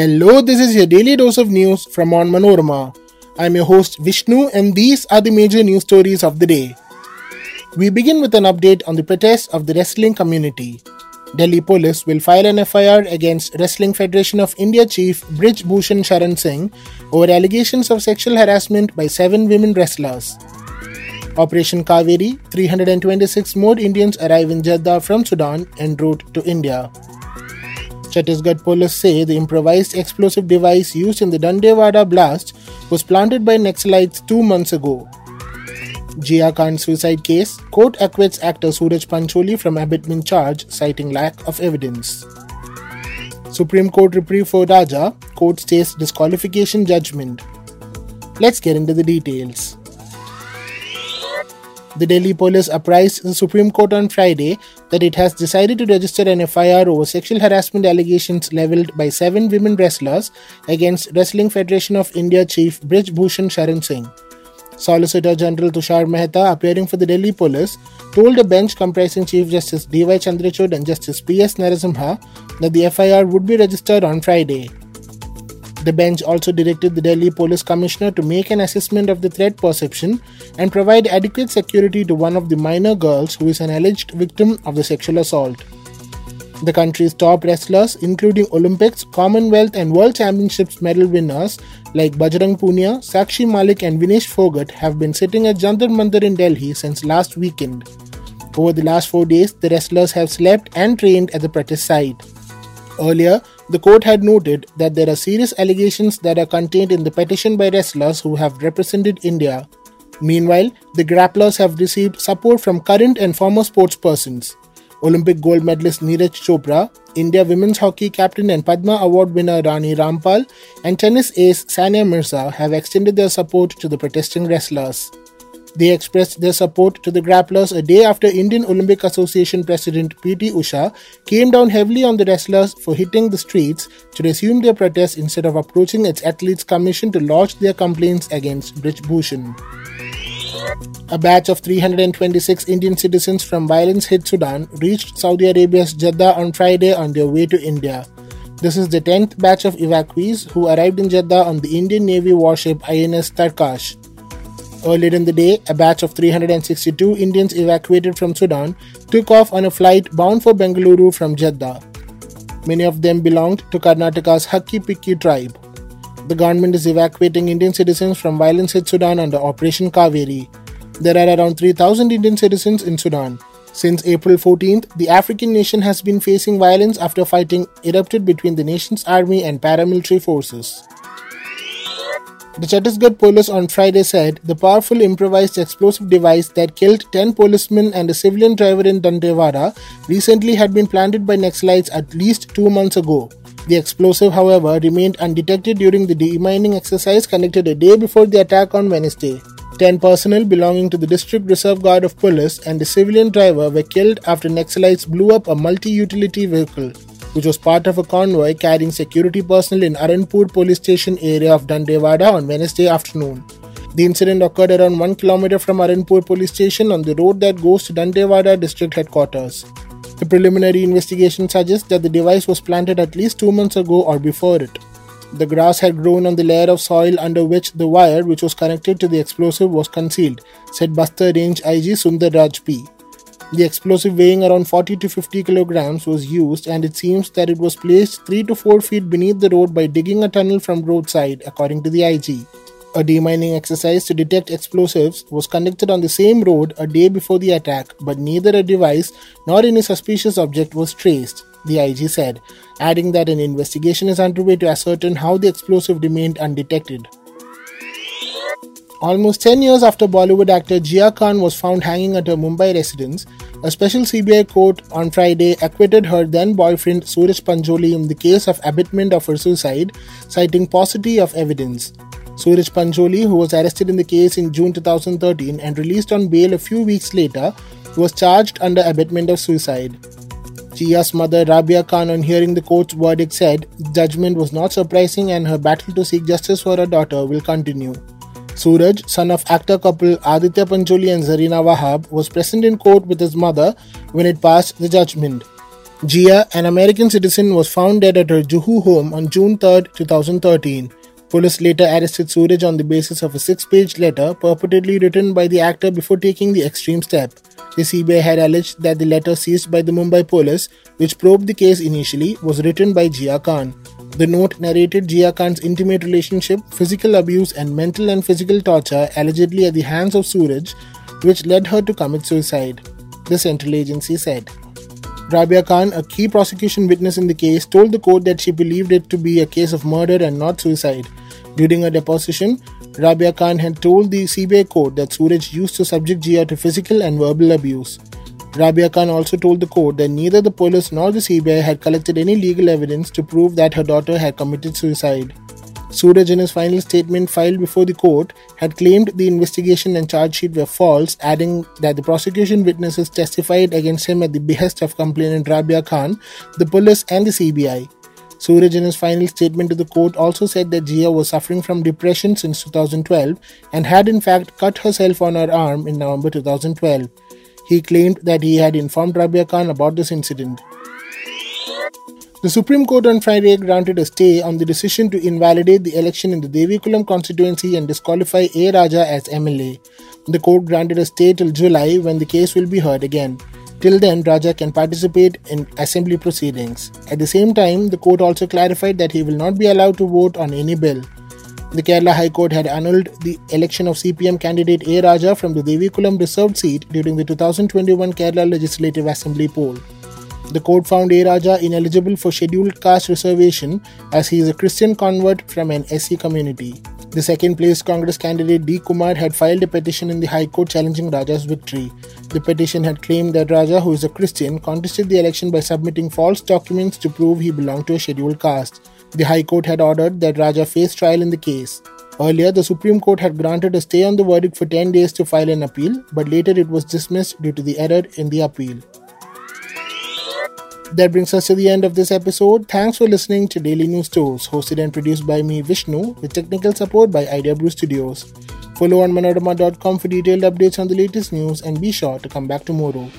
Hello, this is your daily dose of news from Onmanorama. I'm your host Vishnu, and these are the major news stories of the day. We begin with an update on the protests of the wrestling community. Delhi police will file an FIR against Wrestling Federation of India chief Brij Bhushan Sharan Singh over allegations of sexual harassment by seven women wrestlers. Operation Kaveri 326 more Indians arrive in Jeddah from Sudan en route to India. Chhattisgarh police say the improvised explosive device used in the Dantewada blast was planted by Naxalites two months ago. Jia Khan suicide case, court acquits actor Suraj Pancholi from abetment charge citing lack of evidence. Supreme Court reprieve for Raja, court stays disqualification judgment. Let's get into the details. The Delhi police apprised the Supreme Court on Friday that it has decided to register an FIR over sexual harassment allegations leveled by seven women wrestlers against Wrestling Federation of India chief Brij Bhushan Sharan Singh. Solicitor General Tushar Mehta, appearing for the Delhi police, told a bench comprising Chief Justice D.Y. Chandrachud and Justice P.S. Narasimha that the FIR would be registered on Friday. The bench also directed the Delhi Police Commissioner to make an assessment of the threat perception and provide adequate security to one of the minor girls who is an alleged victim of the sexual assault. The country's top wrestlers, including Olympics, Commonwealth, and World Championships medal winners like Bajrang Punia, Sakshi Malik, and Vinesh Phogat, have been sitting at Jantar Mantar in Delhi since last weekend. Over the last four days, the wrestlers have slept and trained at the practice site. Earlier, the court had noted that there are serious allegations that are contained in the petition by wrestlers who have represented India. Meanwhile, the grapplers have received support from current and former sportspersons. Olympic gold medalist Neeraj Chopra, India women's hockey captain and Padma Award winner Rani Rampal, and tennis ace Sania Mirza have extended their support to the protesting wrestlers. They expressed their support to the grapplers a day after Indian Olympic Association President P.T. Usha came down heavily on the wrestlers for hitting the streets to resume their protest instead of approaching its athletes commission to lodge their complaints against Brij Bhushan. A batch of 326 Indian citizens from violence hit Sudan reached Saudi Arabia's Jeddah on Friday on their way to India. This is the 10th batch of evacuees who arrived in Jeddah on the Indian Navy warship INS Tarkash. Earlier in the day, a batch of 362 Indians evacuated from Sudan took off on a flight bound for Bengaluru from Jeddah. Many of them belonged to Karnataka's Hakki Pikki tribe. The government is evacuating Indian citizens from violence hit Sudan under Operation Kaveri. There are around 3,000 Indian citizens in Sudan. Since April 14th, the African nation has been facing violence after fighting erupted between the nation's army and paramilitary forces. The Chhattisgarh police on Friday said the powerful improvised explosive device that killed 10 policemen and a civilian driver in Dantewada recently had been planted by Naxalites at least two months ago. The explosive, however, remained undetected during the demining exercise conducted a day before the attack on Wednesday. 10 personnel belonging to the District Reserve Guard of Police and a civilian driver were killed after Naxalites blew up a multi utility vehicle which was part of a convoy carrying security personnel in Aranpur police station area of Dantewada on Wednesday afternoon. The incident occurred around 1 km from Aranpur police station on the road that goes to Dantewada district headquarters. The preliminary investigation suggests that the device was planted at least two months ago or before it. The grass had grown on the layer of soil under which the wire, which was connected to the explosive, was concealed, said Bastar Range IG Sundar Raj P. The explosive weighing around 40 to 50 kilograms was used and it seems that it was placed 3 to 4 feet beneath the road by digging a tunnel from roadside according to the IG. A demining exercise to detect explosives was conducted on the same road a day before the attack, but neither a device nor any suspicious object was traced, the IG said, adding that an investigation is underway to ascertain how the explosive remained undetected. Almost 10 years after Bollywood actor Jia Khan was found hanging at her Mumbai residence, a special CBI court on Friday acquitted her then boyfriend Suraj Pancholi in the case of abetment of her suicide, citing paucity of evidence. Suraj Pancholi, who was arrested in the case in June 2013 and released on bail a few weeks later, was charged under abetment of suicide. Jia's mother Rabia Khan, on hearing the court's verdict, said judgment was not surprising and her battle to seek justice for her daughter will continue. Suraj, son of actor couple Aditya Pancholi and Zarina Wahab, was present in court with his mother when it passed the judgment. Jia, an American citizen, was found dead at her Juhu home on June 3, 2013. Police later arrested Suraj on the basis of a six page letter purportedly written by the actor before taking the extreme step. The CBI had alleged that the letter seized by the Mumbai police, which probed the case initially, was written by Jia Khan. The note narrated Jia Khan's intimate relationship, physical abuse, and mental and physical torture allegedly at the hands of Suraj, which led her to commit suicide, the central agency said. Rabia Khan, a key prosecution witness in the case, told the court that she believed it to be a case of murder and not suicide. During a deposition, Rabia Khan had told the CBI court that Suraj used to subject Jia to physical and verbal abuse. Rabia Khan also told the court that neither the police nor the CBI had collected any legal evidence to prove that her daughter had committed suicide. Suraj, in his final statement filed before the court, had claimed the investigation and charge sheet were false, adding that the prosecution witnesses testified against him at the behest of complainant Rabia Khan, the police, and the CBI. Suraj, in his final statement to the court, also said that Jia was suffering from depression since 2012 and had in fact cut herself on her arm in November 2012. He claimed that he had informed Rabia Khan about this incident. The Supreme Court on Friday granted a stay on the decision to invalidate the election in the Devikulam constituency and disqualify A. Raja as MLA. The court granted a stay till July when the case will be heard again. Till then, Raja can participate in assembly proceedings. At the same time, the court also clarified that he will not be allowed to vote on any bill. The Kerala High Court had annulled the election of CPM candidate A. Raja from the Devikulam reserved seat during the 2021 Kerala Legislative Assembly poll. The court found A. Raja ineligible for scheduled caste reservation as he is a Christian convert from an SC community. The second place Congress candidate D. Kumar had filed a petition in the High Court challenging Raja's victory. The petition had claimed that Raja, who is a Christian, contested the election by submitting false documents to prove he belonged to a scheduled caste. The High Court had ordered that Raja face trial in the case. Earlier, the Supreme Court had granted a stay on the verdict for 10 days to file an appeal, but later it was dismissed due to the error in the appeal. That brings us to the end of this episode. Thanks for listening to Daily News Tours, hosted and produced by me, Vishnu, with technical support by Brew Studios. Follow onmanorama.com for detailed updates on the latest news and be sure to come back tomorrow.